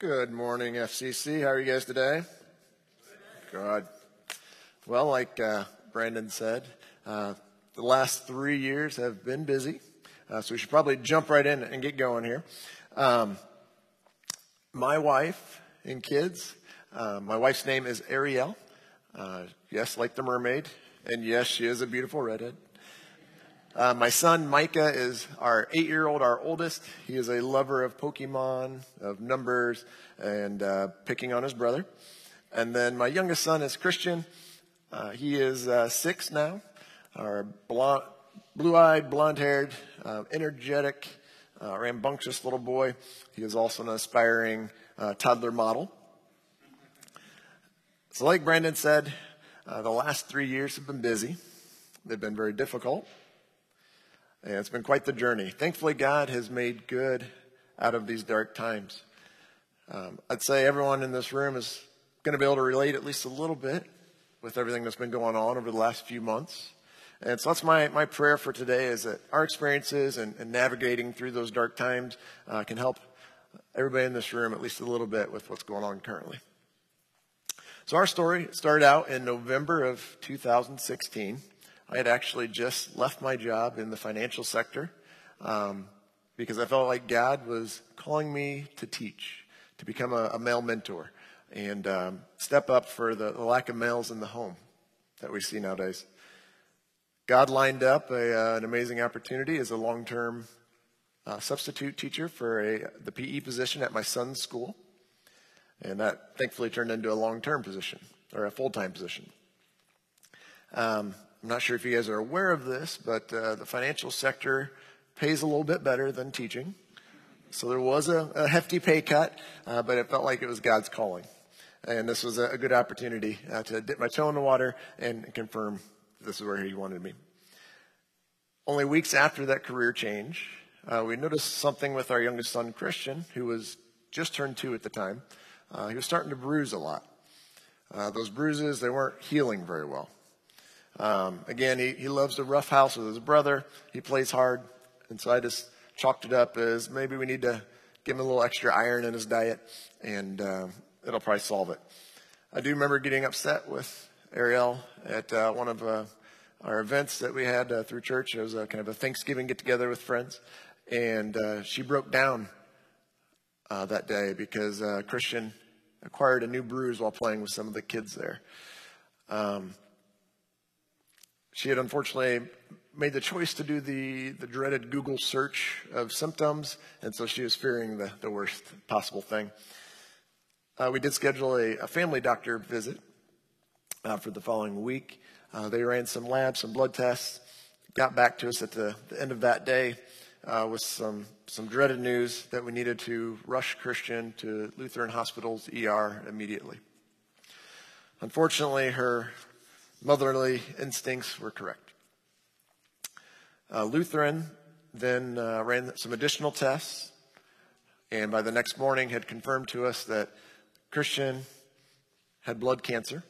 Good morning, FCC. How are you guys today? Good. Well, like uh, Brandon said, uh, the last three years have been busy, uh, so we should probably jump right in and get going here. Um, my wife and kids, uh, my wife's name is Ariel. Uh, yes, like the mermaid, and yes, she is a beautiful redhead. Uh, my son Micah is our eight year old, our oldest. He is a lover of Pokemon, of numbers, and uh, picking on his brother. And then my youngest son is Christian. Uh, he is uh, six now, our blue eyed, blonde haired, uh, energetic, uh, rambunctious little boy. He is also an aspiring toddler model. So, like Brandon said, the last three years have been busy, they've been very difficult. And it's been quite the journey. Thankfully, God has made good out of these dark times. Um, I'd say everyone in this room is going to be able to relate at least a little bit with everything that's been going on over the last few months. And so that's my, my prayer for today is that our experiences and, and navigating through those dark times uh, can help everybody in this room at least a little bit with what's going on currently. So our story started out in November of 2016. I had actually just left my job in the financial sector um, because I felt like God was calling me to teach, to become a, a male mentor, and um, step up for the, the, lack of males in the home that we see nowadays. God lined up a, uh, an amazing opportunity as a long term uh, substitute teacher for a, the PE position at my son's school. And that thankfully turned into a long term position or a full time position. Um, I'm not sure if you guys are aware of this, but uh, the financial sector pays a little bit better than teaching. So there was a, a hefty pay cut, uh, but it felt like it was God's calling. And this was a, a good opportunity uh, to dip my toe in the water and confirm this is where He wanted me. Only weeks after that career change, uh, we noticed something with our youngest son, Christian, who was just turned two at the time. Uh, he was starting to bruise a lot. Uh, those bruises, they weren't healing very well. Um, again, he, he loves to rough house with his brother. He plays hard. And so I just chalked it up as maybe we need to give him a little extra iron in his diet, and uh, it'll probably solve it. I do remember getting upset with Ariel at uh, one of uh, our events that we had uh, through church. It was a, kind of a Thanksgiving get together with friends, and uh, she broke down uh, that day because Christian acquired a new bruise while playing with some of the kids there. Um, she had unfortunately made the choice to do the, the dreaded Google search of symptoms, and so she was fearing the, the worst possible thing. Uh, we did schedule a, a, family doctor visit uh, for the following week. Uh, they ran some labs, some blood tests, got back to us at the, the end of that day uh, with some, some dreaded news that we needed to rush Christian to Lutheran Hospital's ER immediately. Unfortunately, her motherly instincts were correct. Uh, Lutheran then uh, ran some additional tests, and by the next morning had confirmed to us that Christian had blood cancer,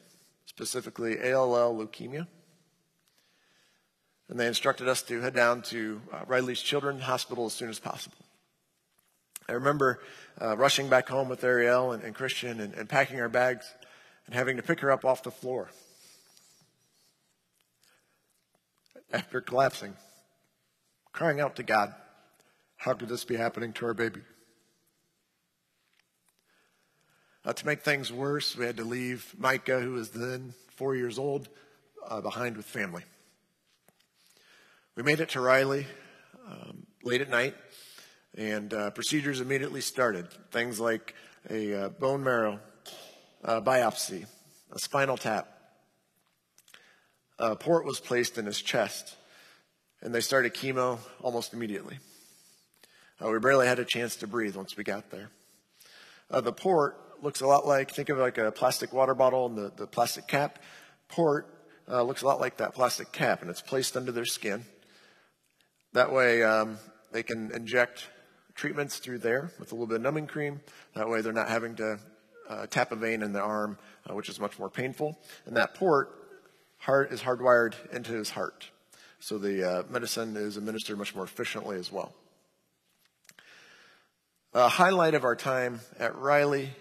specifically ALL leukemia. And they instructed us to head down to uh, Riley's Children's Hospital as soon as possible. I remember uh, rushing back home with Ariel and, and Christian and, and packing our bags and having to pick her up off the floor after collapsing, crying out to God, How could this be happening to our baby? Uh, to make things worse, we had to leave Micah, who was then four years old, uh, behind with family. We made it to Riley um, late at night, and uh, procedures immediately started. Things like a uh, bone marrow uh, biopsy, a spinal tap, a port was placed in his chest, and they started chemo almost immediately. Uh, we barely had a chance to breathe once we got there. Uh, the port looks a lot like, think of like a plastic water bottle and the, the plastic cap. Port uh, looks a lot like that plastic cap, and it's placed under their skin. That way, um, they can inject treatments through there with a little bit of numbing cream. That way, they're not having to uh, tap a vein in the arm, uh, which is much more painful. And that port heart is hardwired into his heart. So the uh, medicine is administered much more efficiently as well. A highlight of our time at Riley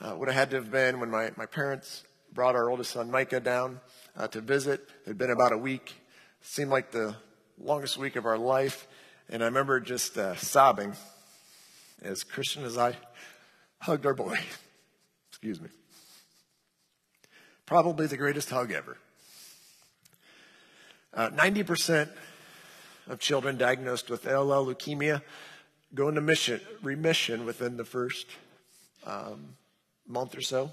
uh, would have had to have been when my, my parents brought our oldest son Micah down uh, to visit. It had been about a week. It seemed like the longest week of our life. And I remember just uh, sobbing as Christian as I hugged our boy. Excuse me. Probably the greatest hug ever. Uh, 90% of children diagnosed with ALL leukemia go into mission, remission within the first um, month or so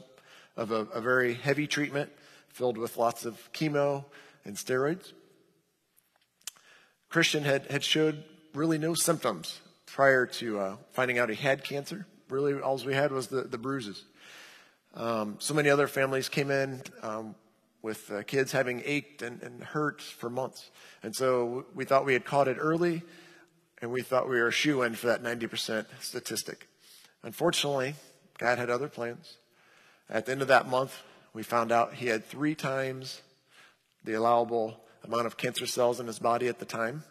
of a, a very heavy treatment filled with lots of chemo and steroids. Christian had, had showed really no symptoms prior to uh, finding out he had cancer. Really, all we had was the, the bruises. Um, so many other families came in um, with uh, kids having ached and, and hurt for months. And so we thought we had caught it early, and we thought we were a shoe in for that 90% statistic. Unfortunately, God had other plans. At the end of that month, we found out he had three times the allowable amount of cancer cells in his body at the time.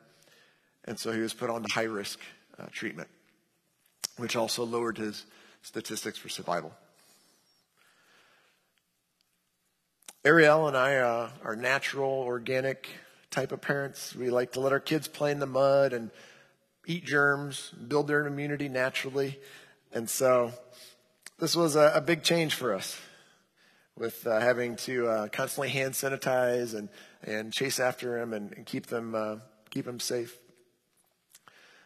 And so he was put on high risk uh, treatment, which also lowered his statistics for survival. Ariel and I uh, are natural, organic type of parents. We like to let our kids play in the mud and eat germs, build their immunity naturally. And so this was a, a big change for us with uh, having to uh, constantly hand sanitize and, and chase after him and, and keep them uh, keep him safe.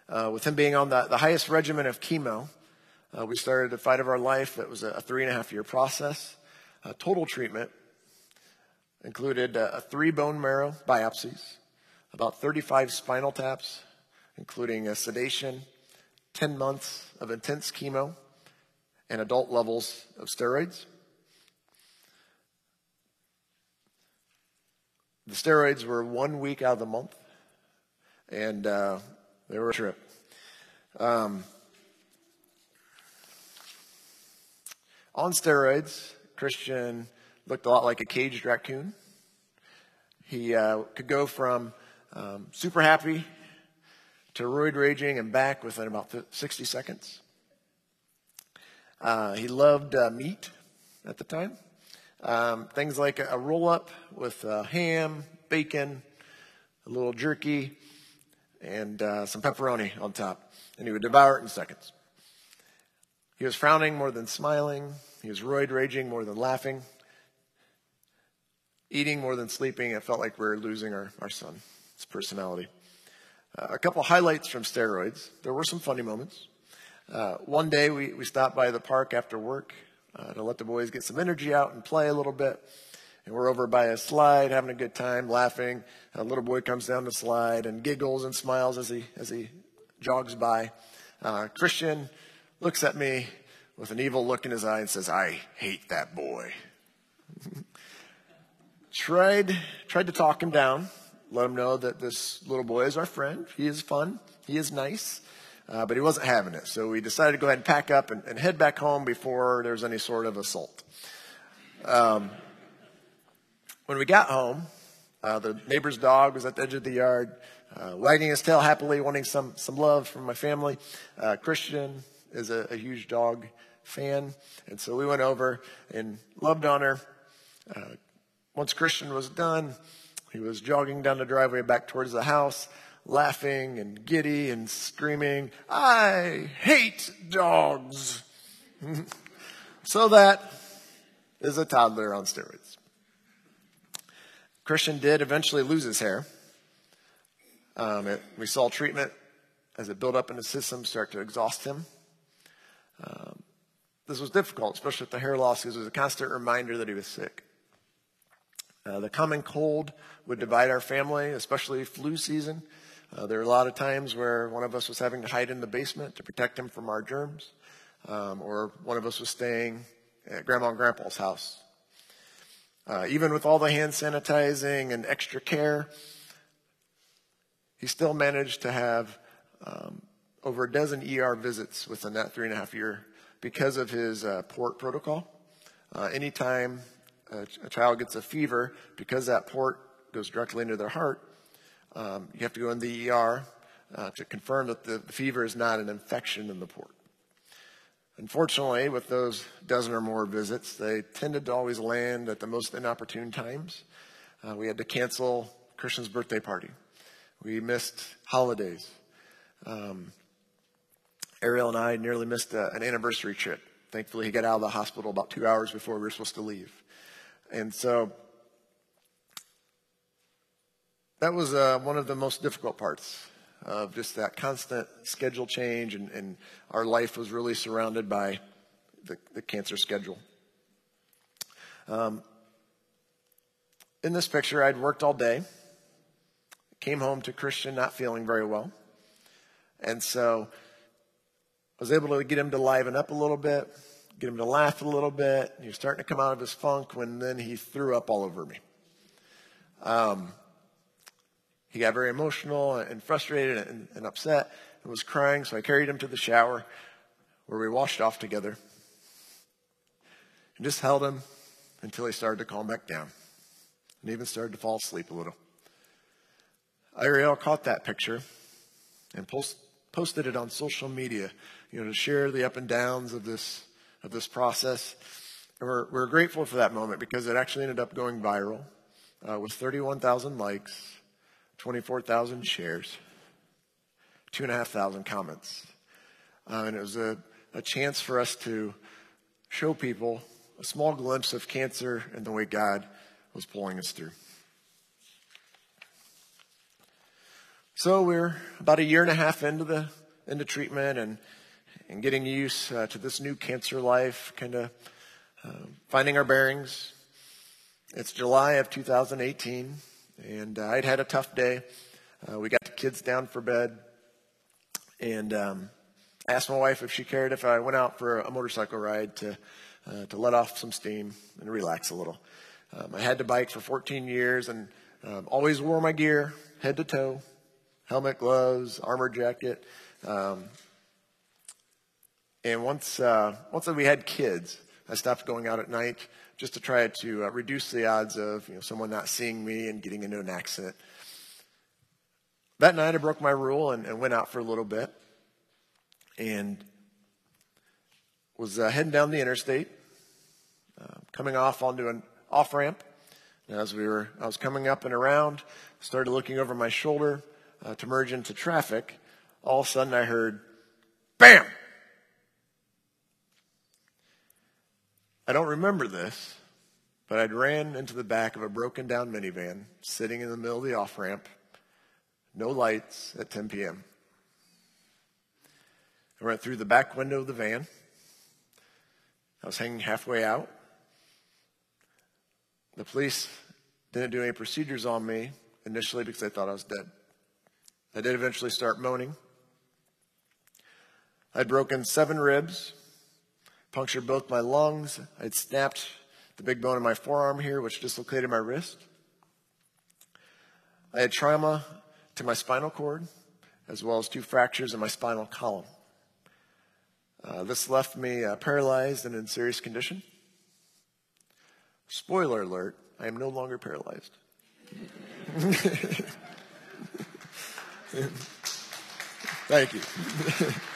Uh, with him being on the, the highest regimen of chemo, uh, we started the fight of our life. It was a, a three and a half year process. total treatment included uh, three bone marrow biopsies, about 35 spinal taps, including a sedation, 10 months of intense chemo, and adult levels of steroids. The steroids were one week out of the month, and uh, they were a trip. Um, on steroids, Christian looked a lot like a caged raccoon. He uh, could go from um, super happy to roid raging and back within about 60 seconds. Uh, he loved uh, meat at the time. Um, things like a, a roll up with uh, ham, bacon, a little jerky, and uh, some pepperoni on top. And he would devour it in seconds. He was frowning more than smiling. He was roid raging more than laughing eating more than sleeping. It felt like we were losing our, our son, his personality. Uh, a couple highlights from steroids. There were some funny moments. Uh, one day we, we stopped by the park after work uh, to let the boys get some energy out and play a little bit. And we're over by a slide, having a good time, laughing. A little boy comes down the slide and giggles and smiles as he as he jogs by. Uh, Christian looks at me with an evil look in his eye and says, "I hate that boy." tried, tried to talk him down, let him know that this little boy is our friend. He is fun. He is nice. Uh, but he wasn't having it. So we decided to go ahead and pack up and, and head back home before there was any sort of assault. Um, when we got home, uh, the neighbor's dog was at the edge of the yard, uh, wagging his tail happily, wanting some, some love from my family. Uh, Christian is a, a, huge dog fan. And so we went over and loved on her, uh, once Christian was done, he was jogging down the driveway back towards the house, laughing and giddy and screaming, I hate dogs. so that is a toddler on steroids. Christian did eventually lose his hair. Um, it, we saw treatment as it built up in the system start to exhaust him. Um, this was difficult, especially with the hair loss, because it was a constant reminder that he was sick. Uh, the common cold would divide our family, especially flu season. Uh, there were a lot of times where one of us was having to hide in the basement to protect him from our germs, um, or one of us was staying at grandma and grandpa's house. Uh, even with all the hand sanitizing and extra care, he still managed to have um, over a dozen ER visits within that three and a half year because of his uh, port protocol. Uh, anytime a, a child gets a fever, because that port goes directly into their heart, um, you have to go in the ER uh, to confirm that the, the fever is not an infection in the port. Unfortunately, with those dozen or more visits, they tended to always land at the most inopportune times. Uh, we had to cancel Christian's birthday party. We missed holidays. Um, Ariel and I nearly missed a, an anniversary trip. Thankfully, he got out of the hospital about two hours before we were supposed to leave. And so that was uh, one of the most difficult parts of just that constant schedule change, and, and our life was really surrounded by the, the cancer schedule. Um, in this picture, I'd worked all day, came home to Christian not feeling very well. And so I was able to get him to liven up a little bit, get him to laugh a little bit. He was starting to come out of his funk when then he threw up all over me. Um, he got very emotional and frustrated and, and upset and was crying, so I carried him to the shower where we washed off together and just held him until he started to calm back down and even started to fall asleep a little. Ariel caught that picture and post, posted it on social media, you know, to share the up and downs of this of this process. And we're, we're grateful for that moment because it actually ended up going viral uh, with 31,000 likes, 24,000 shares, two and a half thousand comments. Uh, and it was a, a chance for us to show people a small glimpse of cancer and the way God was pulling us through. So we're about a year and a half into the into treatment and and getting used uh, to this new cancer life, kind of uh, finding our bearings. It's July of 2018, and uh, I'd had a tough day. Uh, we got the kids down for bed, and um, asked my wife if she cared if I went out for a motorcycle ride to uh, to let off some steam and relax a little. Um, I had to bike for 14 years and um, always wore my gear, head to toe, helmet, gloves, armor jacket. Um, and once, uh, once we had kids, I stopped going out at night just to try to uh, reduce the odds of you know, someone not seeing me and getting into an accident. That night, I broke my rule and, and went out for a little bit and was uh, heading down the interstate, uh, coming off onto an off ramp. As we were, I was coming up and around, started looking over my shoulder uh, to merge into traffic. All of a sudden, I heard, "Bam!" I don't remember this, but I'd ran into the back of a broken down minivan sitting in the middle of the off ramp, no lights at 10 p.m. I went through the back window of the van. I was hanging halfway out. The police didn't do any procedures on me initially because they thought I was dead. I did eventually start moaning. I'd broken seven ribs punctured both my lungs. I'd snapped the big bone in my forearm here, which dislocated my wrist. I had trauma to my spinal cord, as well as two fractures in my spinal column. Uh, this left me uh, paralyzed and in serious condition. Spoiler alert, I am no longer paralyzed. Thank you.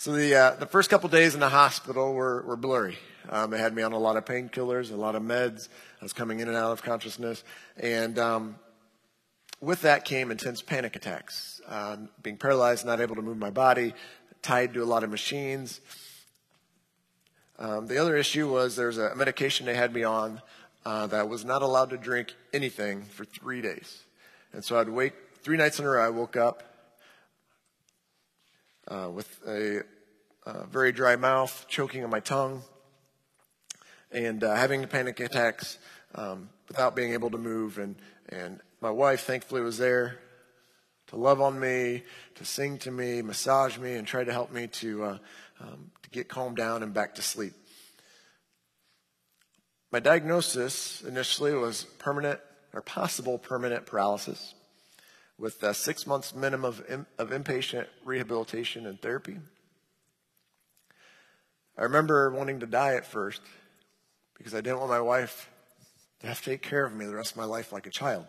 So the uh, the first couple days in the hospital were were blurry. Um, they had me on a lot of painkillers, a lot of meds. I was coming in and out of consciousness, and um, with that came intense panic attacks. Um, being paralyzed, not able to move my body, tied to a lot of machines. Um, the other issue was there's a medication they had me on uh, that was not allowed to drink anything for three days, and so I'd wake three nights in a row. I woke up uh, with a uh, very dry mouth, choking on my tongue, and uh, having panic attacks um, without being able to move. And, and my wife, thankfully, was there to love on me, to sing to me, massage me, and try to help me to, uh, um, to get calmed down and back to sleep. My diagnosis initially was permanent or possible permanent paralysis with uh, six months minimum of, in, of inpatient rehabilitation and therapy. I remember wanting to die at first because I didn't want my wife to have to take care of me the rest of my life like a child.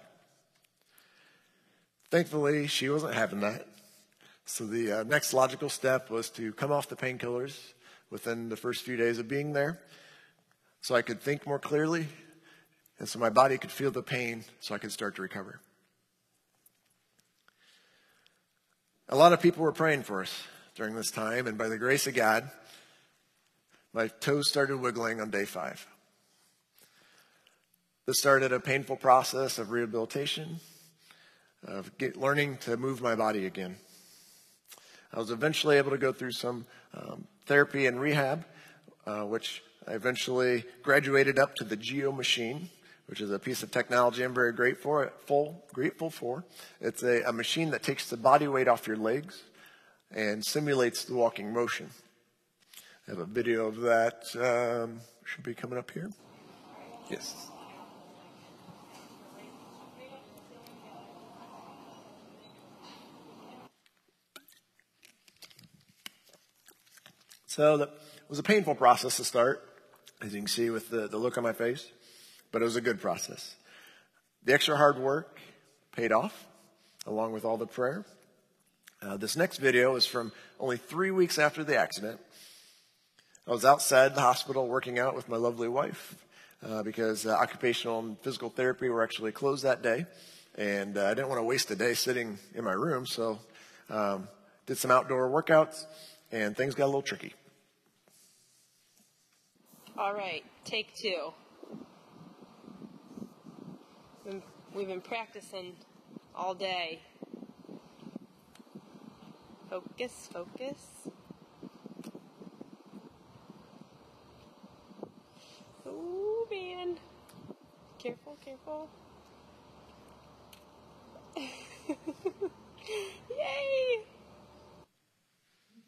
Thankfully, she wasn't having that. So the uh, next logical step was to come off the painkillers within the first few days of being there so I could think more clearly and so my body could feel the pain so I could start to recover. A lot of people were praying for us during this time, and by the grace of God, my toes started wiggling on day five. This started a painful process of rehabilitation, of get, learning to move my body again. I was eventually able to go through some um, therapy and rehab, uh, which I eventually graduated up to the Geo machine, which is a piece of technology I'm very grateful, full, grateful for. It's a, a machine that takes the body weight off your legs and simulates the walking motion. I have a video of that. Um, should be coming up here. Yes. So that was a painful process to start, as you can see with the, the look on my face, but it was a good process. The extra hard work paid off, along with all the prayer. Uh, this next video is from only three weeks after the accident. I was outside the hospital working out with my lovely wife uh, because uh, occupational and physical therapy were actually closed that day. And uh, I didn't want to waste a day sitting in my room, so um, did some outdoor workouts, and things got a little tricky. All right, take two. We've been practicing all day. Focus, focus. Oh man. Careful, careful. Yay!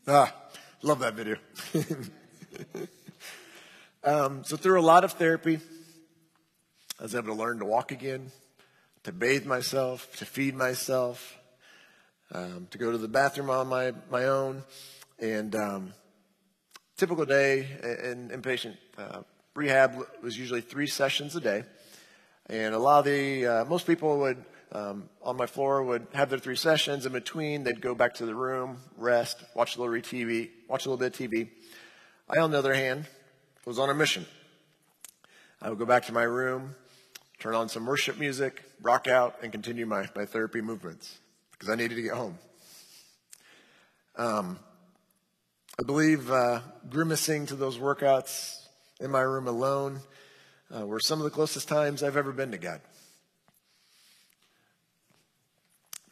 Ah, love that video. Um, so through a lot of therapy, I was able to learn to walk again, to bathe myself, to feed myself, um, to go to the bathroom on my, my own. And um, typical day in inpatient uh, rehab was usually three sessions a day. And a lot of the, uh, most people would, um, on my floor would have their three sessions. In between, they'd go back to the room, rest, watch a little TV, watch a little bit of TV. I, on the other hand, was on a mission. I would go back to my room, turn on some worship music, rock out, and continue my, my therapy movements because I needed to get home. Um, I believe uh, grimacing to those workouts in my room alone uh, were some of the closest times I've ever been to God.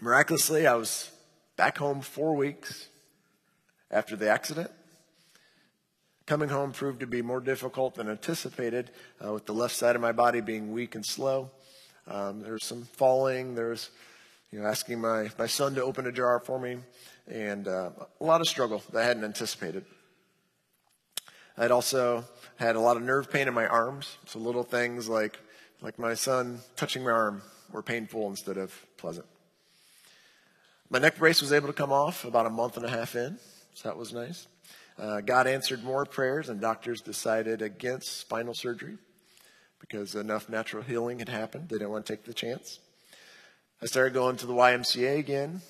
Miraculously, I was back home four weeks after the accident. Coming home proved to be more difficult than anticipated, uh, with the left side of my body being weak and slow. Um, some falling. There was, you know, asking my, my son to open a jar for me, and uh, a lot of struggle that I hadn't anticipated. I'd also had a lot of nerve pain in my arms, so little things like like my son touching my arm were painful instead of pleasant. My neck brace was able to come off about a month and a half in, so that was nice. Uh, God answered more prayers, and doctors decided against spinal surgery because enough natural healing had happened. They didn't want to take the chance. I started going to the YMCA again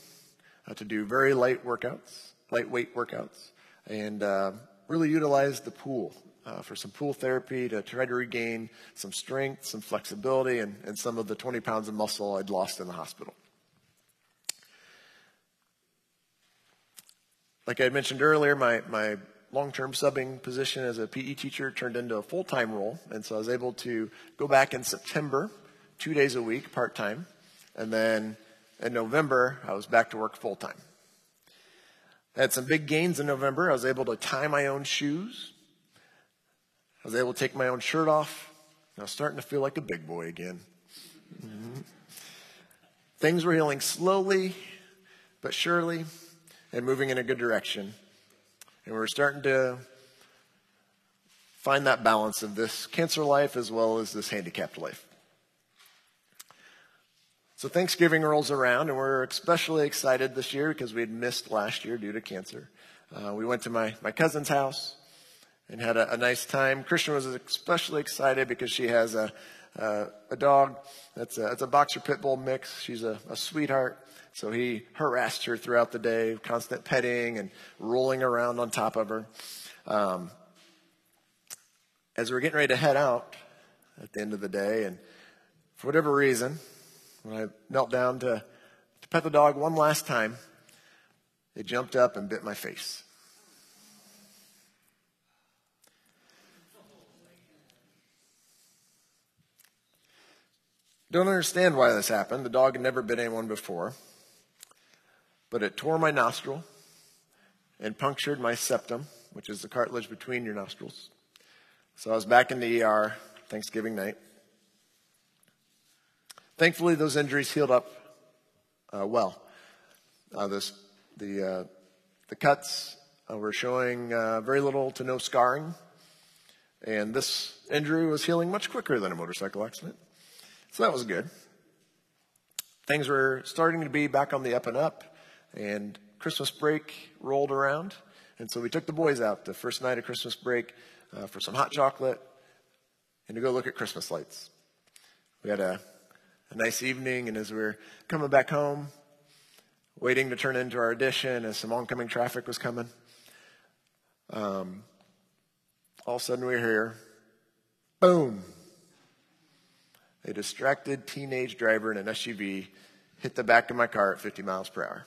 uh, to do very light workouts, lightweight workouts, and uh, really utilized the pool uh, for some pool therapy to try to regain some strength, some flexibility, and, and some of the 20 pounds of muscle I'd lost in the hospital. Like I mentioned earlier, my, my long term subbing position as a PE teacher turned into a full time role. And so I was able to go back in September, two days a week, part time. And then in November, I was back to work full time. I had some big gains in November. I was able to tie my own shoes. I was able to take my own shirt off. I was starting to feel like a big boy again. Mm-hmm. Things were healing slowly, but surely and moving in a good direction. And we're starting to find that balance of this cancer life as well as this handicapped life. So Thanksgiving rolls around, and we're especially excited this year because we had missed last year due to cancer. Uh, we went to my, my cousin's house and had a, a, nice time. Christian was especially excited because she has a, a, a dog that's a, it's a boxer pit bull mix. She's a, a sweetheart. So he harassed her throughout the day, constant petting and rolling around on top of her. Um, as we were getting ready to head out at the end of the day, and for whatever reason, when I knelt down to, to pet the dog one last time, it jumped up and bit my face. Don't understand why this happened. The dog had never bit anyone before. But it tore my nostril and punctured my septum, which is the cartilage between your nostrils. So I was back in the ER Thanksgiving night. Thankfully, those injuries healed up uh, well. Uh, this, the, uh, the cuts uh, were showing uh, very little to no scarring, and this injury was healing much quicker than a motorcycle accident. So that was good. Things were starting to be back on the up and up, and Christmas break rolled around. And so we took the boys out the first night of Christmas break uh, for some hot chocolate and to go look at Christmas lights. We had a, a nice evening, and as we were coming back home, waiting to turn into our addition as some oncoming traffic was coming, um, all of a sudden we were here. Boom! A distracted teenage driver in an SUV hit the back of my car at 50 miles per hour.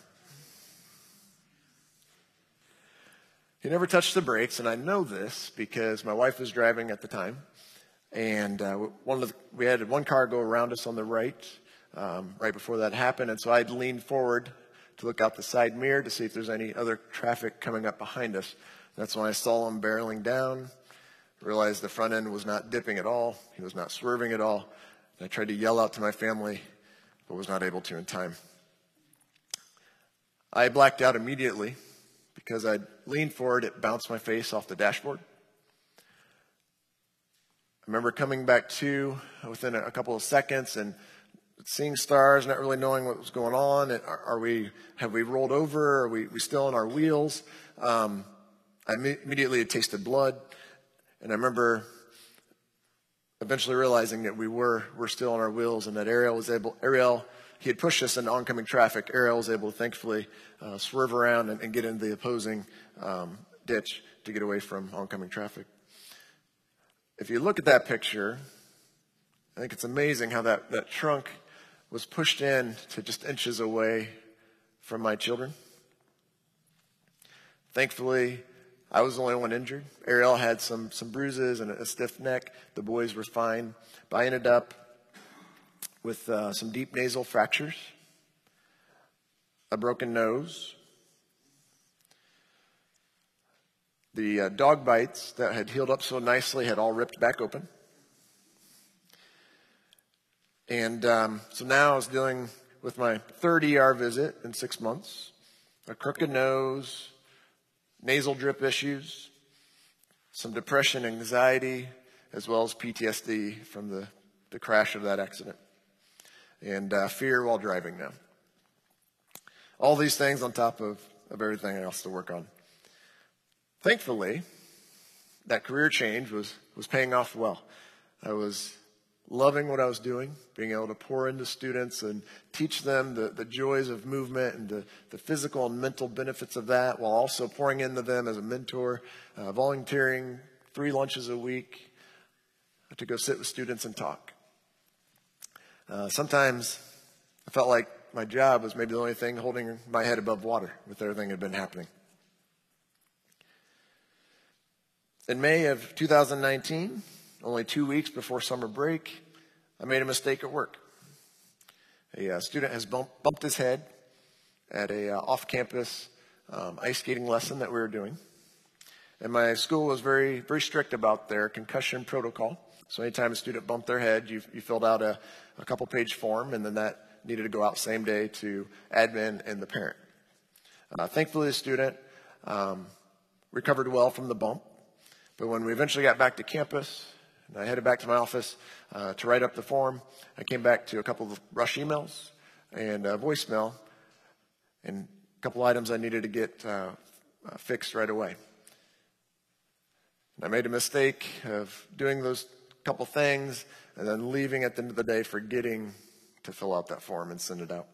He never touched the brakes, and I know this because my wife was driving at the time, and uh, one of the, we had one car go around us on the right um, right before that happened, and so I'd leaned forward to look out the side mirror to see if there's any other traffic coming up behind us. That's when I saw him barreling down, realized the front end was not dipping at all, he was not swerving at all, I tried to yell out to my family, but was not able to in time. I blacked out immediately because I leaned forward, it bounced my face off the dashboard. I remember coming back to within a couple of seconds and seeing stars, not really knowing what was going on. Are, we, have we rolled over? Are we, we still on our wheels? Um, I immediately tasted blood. And I remember eventually realizing that we were, were still on our wheels and that Ariel was able, Ariel, he had pushed us into oncoming traffic. Ariel was able to thankfully uh, swerve around and, and, get into the opposing um, ditch to get away from oncoming traffic. If you look at that picture, I think it's amazing how that, that trunk was pushed in to just inches away from my children. Thankfully, I was the only one injured. Ariel had some, some bruises and a stiff neck. The boys were fine. But I ended up with uh, some deep nasal fractures, a broken nose, the uh, dog bites that had healed up so nicely had all ripped back open. And um, so now I was dealing with my third ER visit in six months, a crooked nose, nasal drip issues, some depression, anxiety, as well as PTSD from the, the crash of that accident, and uh, fear while driving now. All these things on top of, of everything else to work on. Thankfully, that career change was, was paying off well. I was loving what I was doing, being able to pour into students and teach them the, the joys of movement and the, the physical and mental benefits of that while also pouring into them as a mentor, uh, volunteering three lunches a week to go sit with students and talk. Uh, sometimes I felt like my job was maybe the only thing holding my head above water with everything that had been happening. In May of 2019, only two weeks before summer break, I made a mistake at work. A uh, student has bump, bumped his head at a uh, off-campus um, ice skating lesson that we were doing. And my school was very, very strict about their concussion protocol. So anytime a student bumped their head, you, you filled out a, a couple page form, and then that needed to go out same day to admin and the parent. Uh, thankfully, the student um, recovered well from the bump. But when we eventually got back to campus, and I headed back to my office uh, to write up the form. I came back to a couple of rush emails and voicemail and a couple items I needed to get uh, uh, fixed right away. And I made a mistake of doing those couple things and then leaving at the end of the day forgetting to fill out that form and send it out.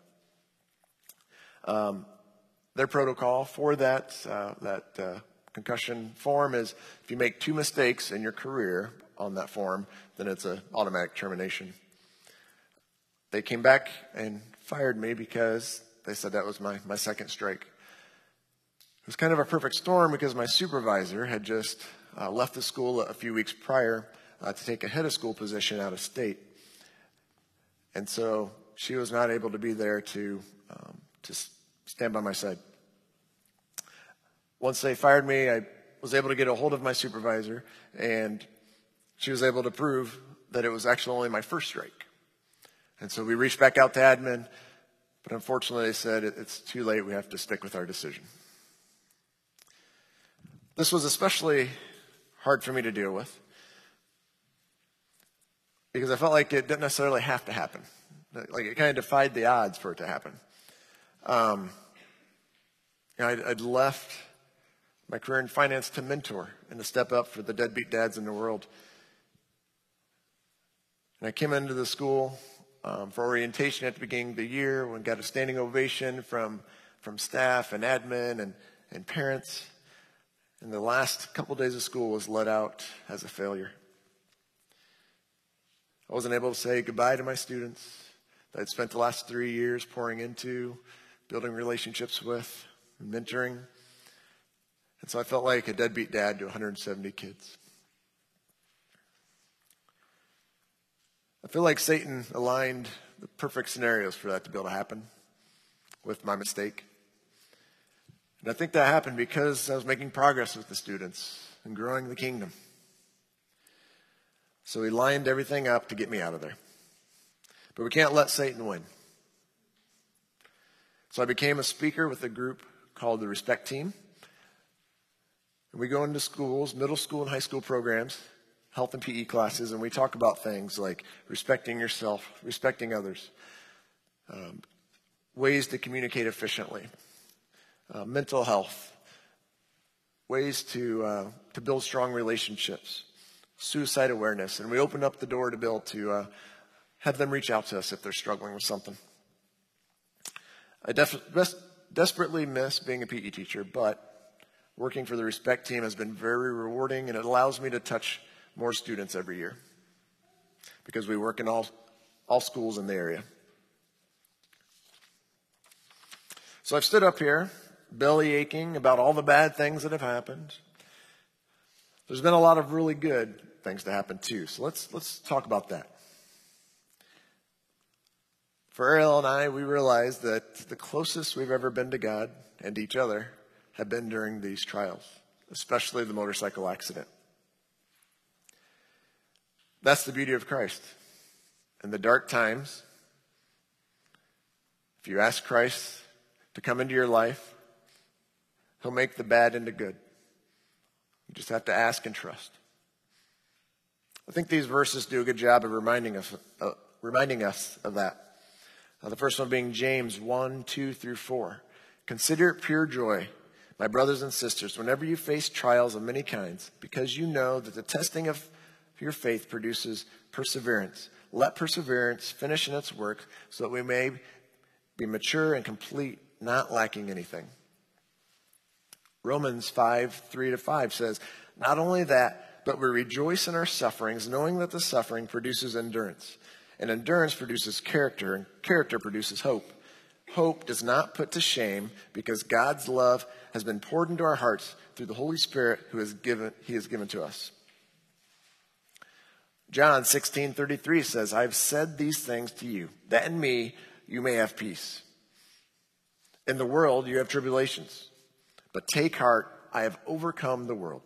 Um, their protocol for that, uh, that uh, concussion form is if you make two mistakes in your career on that form, then it's an automatic termination. They came back and fired me because they said that was my, my second strike. It was kind of a perfect storm because my supervisor had just uh, left the school a few weeks prior uh, to take a head of school position out of state. And so she was not able to be there to, um, to stand by my side. Once they fired me, I was able to get a hold of my supervisor, and she was able to prove that it was actually only my first strike. And so we reached back out to admin, but unfortunately they said it's too late, we have to stick with our decision. This was especially hard for me to deal with because I felt like it didn't necessarily have to happen. Like it kind of defied the odds for it to happen. Um, you know, I'd, I'd left my career in finance to mentor and to step up for the deadbeat dads in the world. And I came into the school um, for orientation at the beginning of the year when got a standing ovation from, from staff and admin and, and parents. And the last couple days of school was let out as a failure. I wasn't able to say goodbye to my students that I'd spent the last three years pouring into, building relationships with, and mentoring. And so I felt like a deadbeat dad to 170 kids. I feel like Satan aligned the perfect scenarios for that to be able to happen with my mistake. And I think that happened because I was making progress with the students and growing the kingdom. So he lined everything up to get me out of there. But we can't let Satan win. So I became a speaker with a group called the Respect Team. And we go into schools, middle school and high school programs, health and PE classes, and we talk about things like respecting yourself, respecting others, um, ways to communicate efficiently, uh, mental health, ways to, uh, to build strong relationships, suicide awareness, and we open up the door to Bill to uh, have them reach out to us if they're struggling with something. I def- desperately miss being a PE teacher, but working for the Respect team has been very rewarding, and it allows me to touch more students every year because we work in all, all schools in the area. So I've stood up here, belly aching about all the bad things that have happened. There's been a lot of really good things to happen too. So let's let's talk about that. For Ariel and I, we realized that the closest we've ever been to God and each other have been during these trials, especially the motorcycle accident. That's the beauty of Christ. In the dark times, if you ask Christ to come into your life, He'll make the bad into good. You just have to ask and trust. I think these verses do a good job of reminding us, uh, reminding us of that. Uh, the first one being James 1, 2 through 4. Consider it pure joy, my brothers and sisters, whenever you face trials of many kinds, because you know that the testing of your faith produces perseverance. Let perseverance finish in its work so that we may be mature and complete, not lacking anything. Romans 5, 3 to 5 says, Not only that, but we rejoice in our sufferings, knowing that the suffering produces endurance. And endurance produces character, and character produces hope. Hope does not put to shame because God's love has been poured into our hearts through the Holy Spirit who has given, he has given to us. John 16:33 says, "I've said these things to you, that in me you may have peace. In the world you have tribulations, but take heart, I have overcome the world."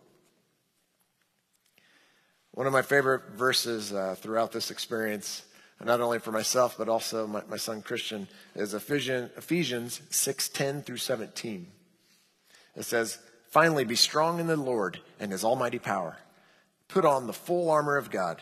One of my favorite verses uh, throughout this experience, not only for myself, but also my, my son Christian, is Ephesians, Ephesians 6 10 through 17. It says, Finally, be strong in the Lord and his almighty power. Put on the full armor of God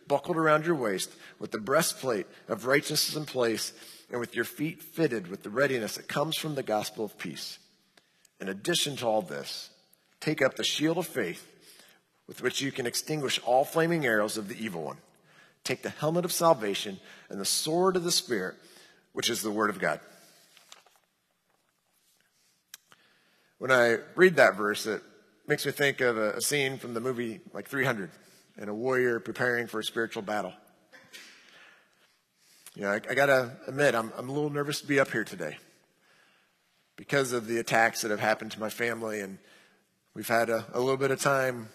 buckled around your waist, with the breastplate of righteousness in place, and with your feet fitted with the readiness that comes from the gospel of peace. In addition to all this, take up the shield of faith with which you can extinguish all flaming arrows of the evil one. Take the helmet of salvation and the sword of the Spirit, which is the word of God. When I read that verse, it makes me think of a, scene from the movie like 300 and a warrior preparing for a spiritual battle. You know, I, I got to admit, I'm, I'm a little nervous to be up here today because of the attacks that have happened to my family, and we've had a, a little bit of time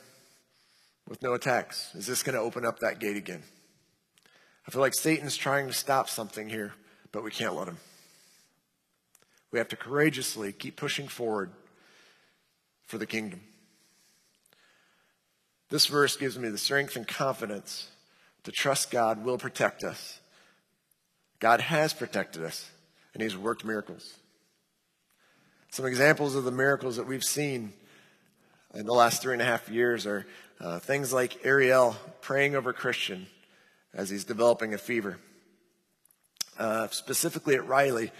with no attacks. Is this going to open up that gate again? I feel like Satan's trying to stop something here, but we can't let him. We have to courageously keep pushing forward for the kingdom. This verse gives me the strength and confidence to trust God will protect us. God has protected us, and He's worked miracles. Some examples of the miracles that we've seen in the last three and a half years are uh, things like Ariel praying over Christian as he's developing a fever. Uh, specifically at Riley,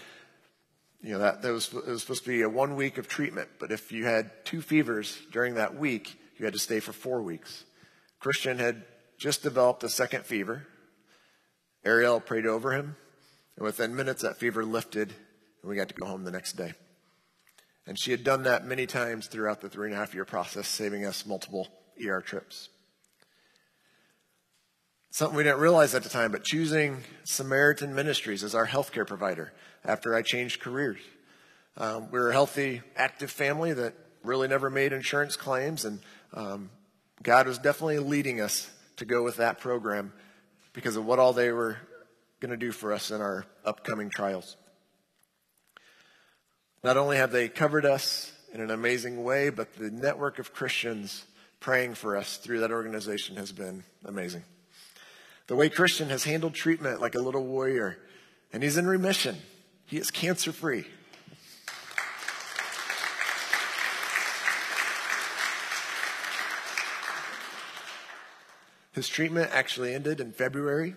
you know, that, that was, it was supposed to be a one week of treatment, but if you had two fevers during that week, you had to stay for four weeks. Christian had just developed a second fever. Ariel prayed over him, and within minutes, that fever lifted, and we got to go home the next day. And she had done that many times throughout the three and a half year process, saving us multiple ER trips. Something we didn't realize at the time, but choosing Samaritan Ministries as our healthcare provider after I changed careers. Um, we are a healthy, active family that really never made insurance claims, and um, God was definitely leading us to go with that program because of what all they were going to do for us in our upcoming trials. Not only have they covered us in an amazing way, but the network of Christians praying for us through that organization has been amazing. The way Christian has handled treatment like a little warrior, and he's in remission. He is cancer free. His treatment actually ended in February,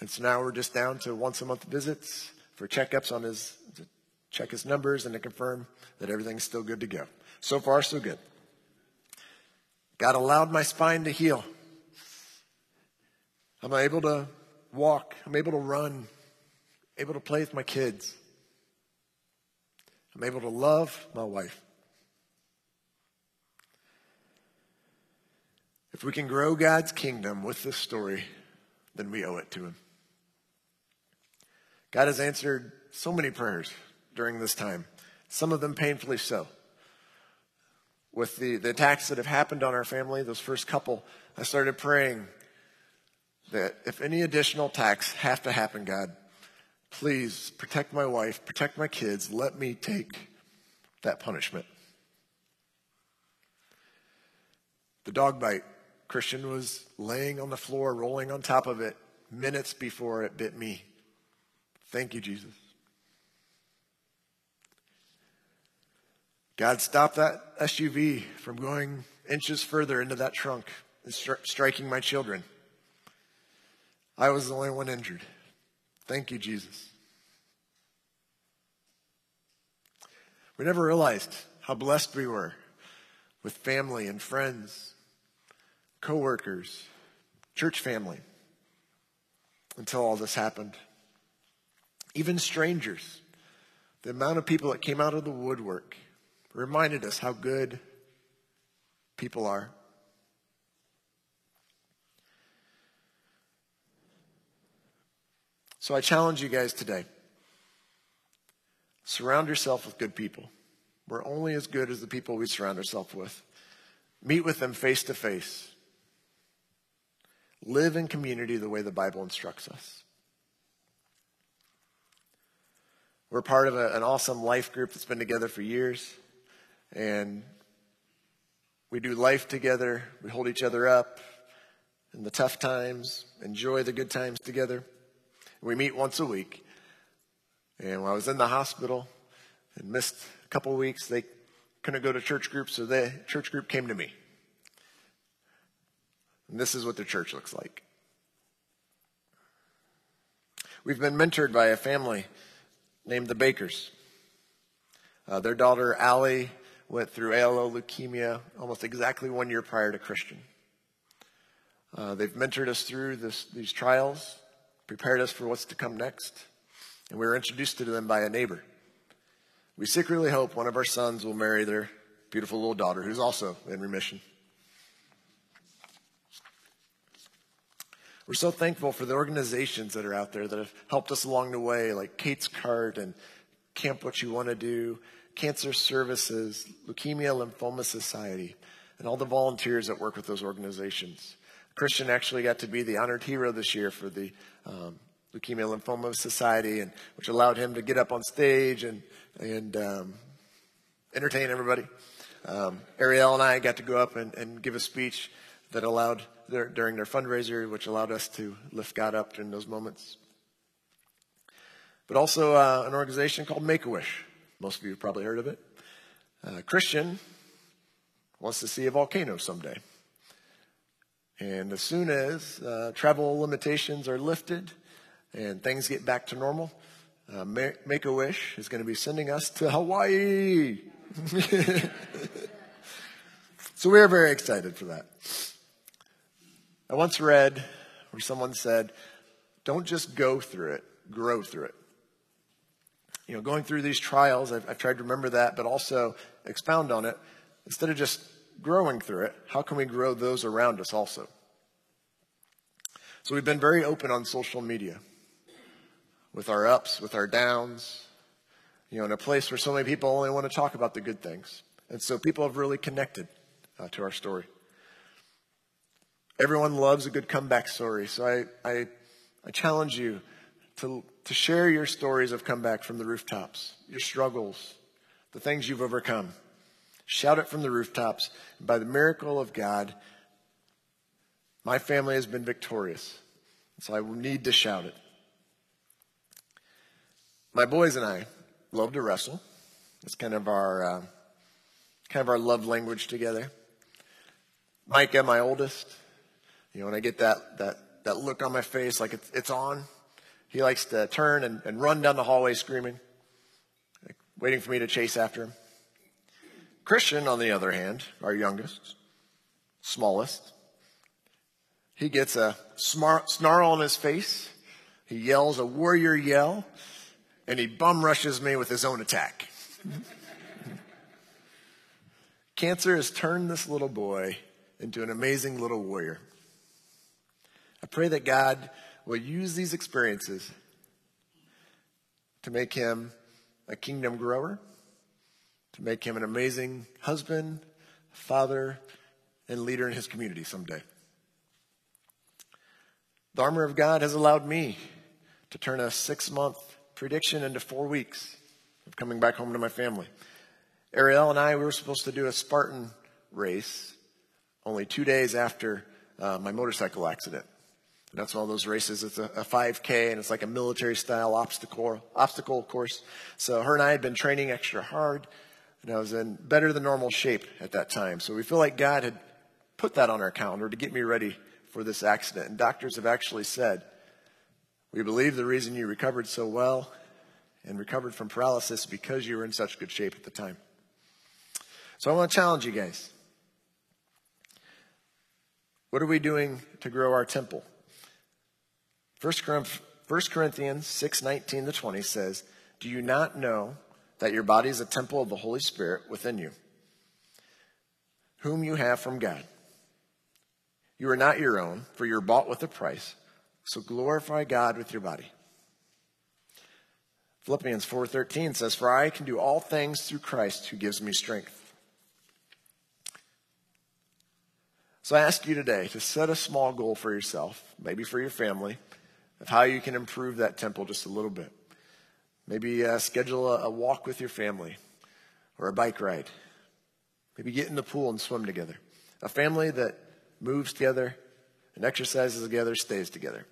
and so now we're just down to once a month visits for checkups on his, to check his numbers and to confirm that everything's still good to go. So far, so good. God allowed my spine to heal. I'm able to walk. I'm able to run. Able to play with my kids. I'm able to love my wife. If we can grow God's kingdom with this story, then we owe it to Him. God has answered so many prayers during this time, some of them painfully so. With the, the attacks that have happened on our family, those first couple, I started praying that if any additional attacks have to happen, God, please protect my wife, protect my kids, let me take that punishment. The dog bite Christian was laying on the floor, rolling on top of it minutes before it bit me. Thank you, Jesus. God stopped that SUV from going inches further into that trunk and stri- striking my children. I was the only one injured. Thank you, Jesus. We never realized how blessed we were with family and friends coworkers, church family, until all this happened. Even strangers, the amount of people that came out of the woodwork reminded us how good people are. So I challenge you guys today. Surround yourself with good people. We're only as good as the people we surround ourselves with. Meet with them face to face. Live in community the way the Bible instructs us. We're part of a, an awesome life group that's been together for years. And we do life together. We hold each other up in the tough times, enjoy the good times together. We meet once a week. And when I was in the hospital and missed a couple weeks, they couldn't go to church group, so the church group came to me. And this is what the church looks like. We've been mentored by a family named the Bakers. Uh, their daughter, Allie, went through ALL leukemia almost exactly one year prior to Christian. Uh, they've mentored us through this, these trials, prepared us for what's to come next, and we were introduced to them by a neighbor. We secretly hope one of our sons will marry their beautiful little daughter, who's also in remission. We're so thankful for the organizations that are out there that have helped us along the way, like Kate's Cart and Camp What You Want to Do, Cancer Services, Leukemia Lymphoma Society, and all the volunteers that work with those organizations. Christian actually got to be the honored hero this year for the um, Leukemia Lymphoma Society, and which allowed him to get up on stage and and um, entertain everybody. Um, Ariel and I got to go up and, and give a speech that allowed their, during their fundraiser, which allowed us to lift God up during those moments. But also uh, an organization called Make a Wish. Most of you have probably heard of it. Uh, Christian wants to see a volcano someday. And as soon as uh, travel limitations are lifted and things get back to normal, uh, Make a Wish is going to be sending us to Hawaii. so we are very excited for that. I once read where someone said, don't just go through it, grow through it. You know, going through these trials, I've, I've tried to remember that, but also expound on it. Instead of just growing through it, how can we grow those around us also? So we've been very open on social media with our ups, with our downs, you know, in a place where so many people only want to talk about the good things. And so people have really connected uh, to our story. Everyone loves a good comeback story. So I, I, I challenge you to, to share your stories of comeback from the rooftops, your struggles, the things you've overcome. Shout it from the rooftops. And by the miracle of God, my family has been victorious. So I need to shout it. My boys and I love to wrestle. It's kind of our uh, kind of our love language together. Micah, my oldest, you know, when I get that that that look on my face like it's, it's on, he likes to turn and, and run down the hallway screaming, like, waiting for me to chase after him. Christian, on the other hand, our youngest, smallest, he gets a smart snarl on his face. He yells a warrior yell and he bum rushes me with his own attack. Cancer has turned this little boy into an amazing little warrior. I pray that God will use these experiences to make him a kingdom grower, to make him an amazing husband, father, and leader in his community someday. The armor of God has allowed me to turn a six month prediction into four weeks of coming back home to my family. Ariel and I, we were supposed to do a Spartan race only two days after uh, my motorcycle accident. That's one of those races. It's a, a 5K and it's like a military style obstacle, obstacle course. So her and I had been training extra hard and I was in better than normal shape at that time. So we feel like God had put that on our calendar to get me ready for this accident. And doctors have actually said we believe the reason you recovered so well and recovered from paralysis because you were in such good shape at the time. So I want to challenge you guys. What are we doing to grow our temple? 1 Corinthians 6 19 to 20 says, Do you not know that your body is a temple of the Holy Spirit within you, whom you have from God? You are not your own, for you're bought with a price. So glorify God with your body. Philippians 4:13 says, "For I can do all things through Christ who gives me strength." So I ask you today to set a small goal for yourself, maybe for your family, of how you can improve that temple just a little bit. Maybe uh, schedule a, a walk with your family or a bike ride. Maybe get in the pool and swim together. A family that moves together and exercises together stays together.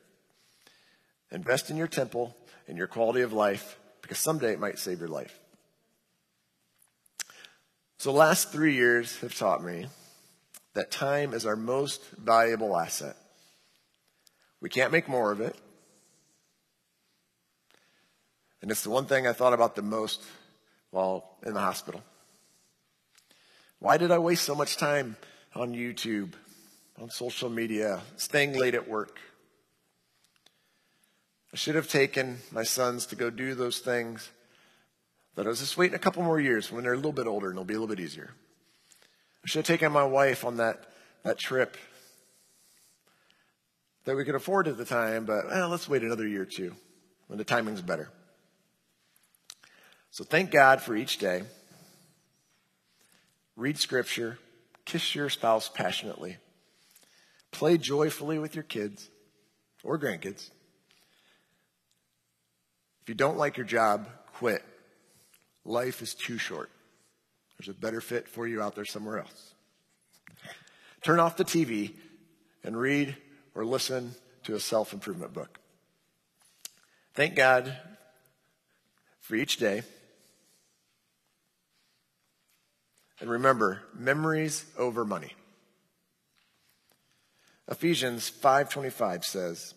Invest in your temple and your quality of life because someday it might save your life. So, the last three years have taught me that time is our most valuable asset. We can't make more of it. And it's the one thing I thought about the most while in the hospital. Why did I waste so much time on YouTube, on social media, staying late at work? I should have taken my sons to go do those things, but I was just waiting a couple more years when they're a little bit older and it'll be a little bit easier. I should have taken my wife on that, that trip that we could afford at the time, but well, let's wait another year or two when the timing's better. So thank God for each day. Read scripture. Kiss your spouse passionately. Play joyfully with your kids or grandkids. If you don't like your job, quit. Life is too short. There's a better fit for you out there somewhere else. Turn off the TV and read or listen to a self improvement book. Thank God for each day. And remember, memories over money. Ephesians 5:25 says,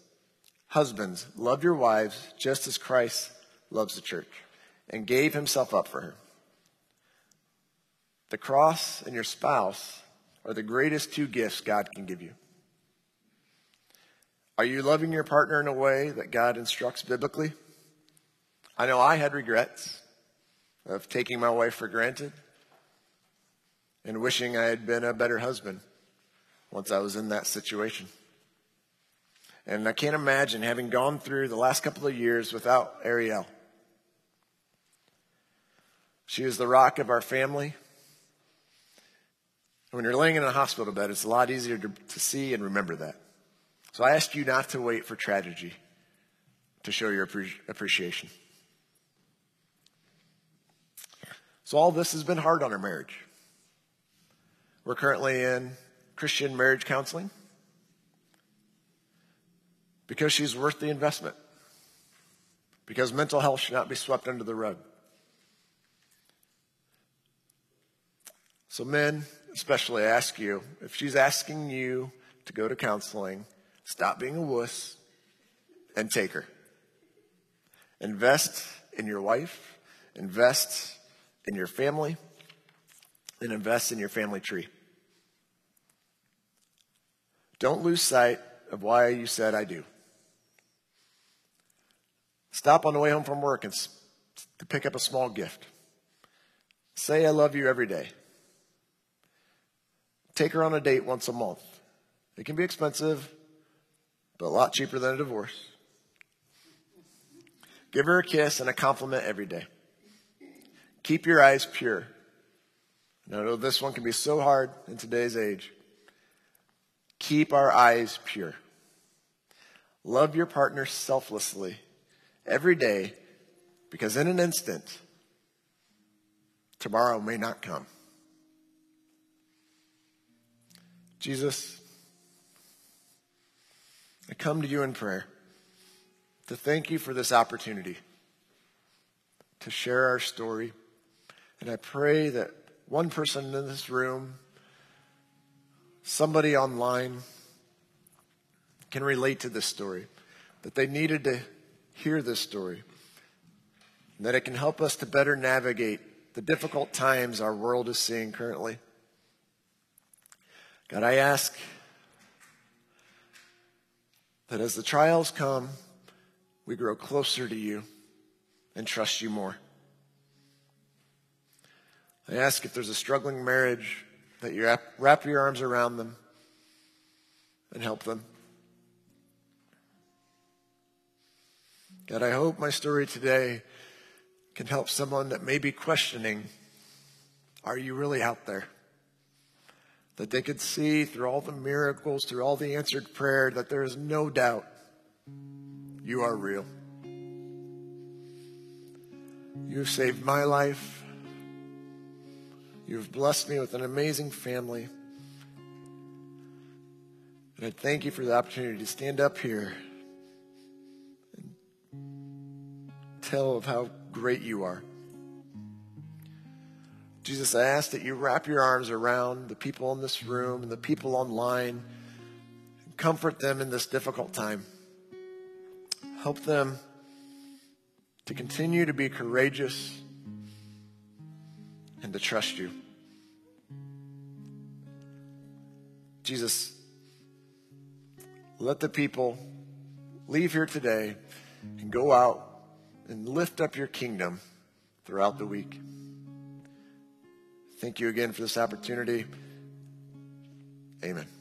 "Husbands, love your wives just as Christ loves the church and gave himself up for her." The cross and your spouse are the greatest two gifts God can give you. Are you loving your partner in a way that God instructs biblically? I know I had regrets of taking my wife for granted and wishing I had been a better husband once I was in that situation. And I can't imagine having gone through the last couple of years without Ariel. She was the rock of our family. When you're laying in a hospital bed, it's a lot easier to, to see and remember that. So I ask you not to wait for tragedy to show your appreciation. So all this has been hard on our marriage. We're currently in Christian marriage counseling because she's worth the investment. Because mental health should not be swept under the rug. So, men, especially, I ask you if she's asking you to go to counseling, stop being a wuss and take her. Invest in your wife, invest in your family, and invest in your family tree. Don't lose sight of why you said I do. Stop on the way home from work and to pick up a small gift. Say I love you every day. Take her on a date once a month. It can be expensive, but a lot cheaper than a divorce. Give her a kiss and a compliment every day. Keep your eyes pure. I know this one can be so hard in today's age. Keep our eyes pure. Love your partner selflessly every day because in an instant, tomorrow may not come. Jesus, I come to you in prayer to thank you for this opportunity to share our story. And I pray that one person in this room, somebody online, can relate to this story, that they needed to hear this story, that it can help us to better navigate the difficult times our world is seeing currently. God, I ask that as the trials come, we grow closer to you and trust you more. I ask if there's a struggling marriage that you wrap your arms around them and help them. God, I hope my story today can help someone that may be questioning, are you really out there? that they could see through all the miracles, through all the answered prayer, that there is no doubt you are real. You've saved my life. You've blessed me with an amazing family. And I thank you for the opportunity to stand up here and tell of how great you are. Jesus, I ask that you wrap your arms around the people in this room and the people online and comfort them in this difficult time. Help them to continue to be courageous and to trust you. Jesus, let the people leave here today and go out and lift up your kingdom throughout the week. Thank you again for this opportunity. Amen.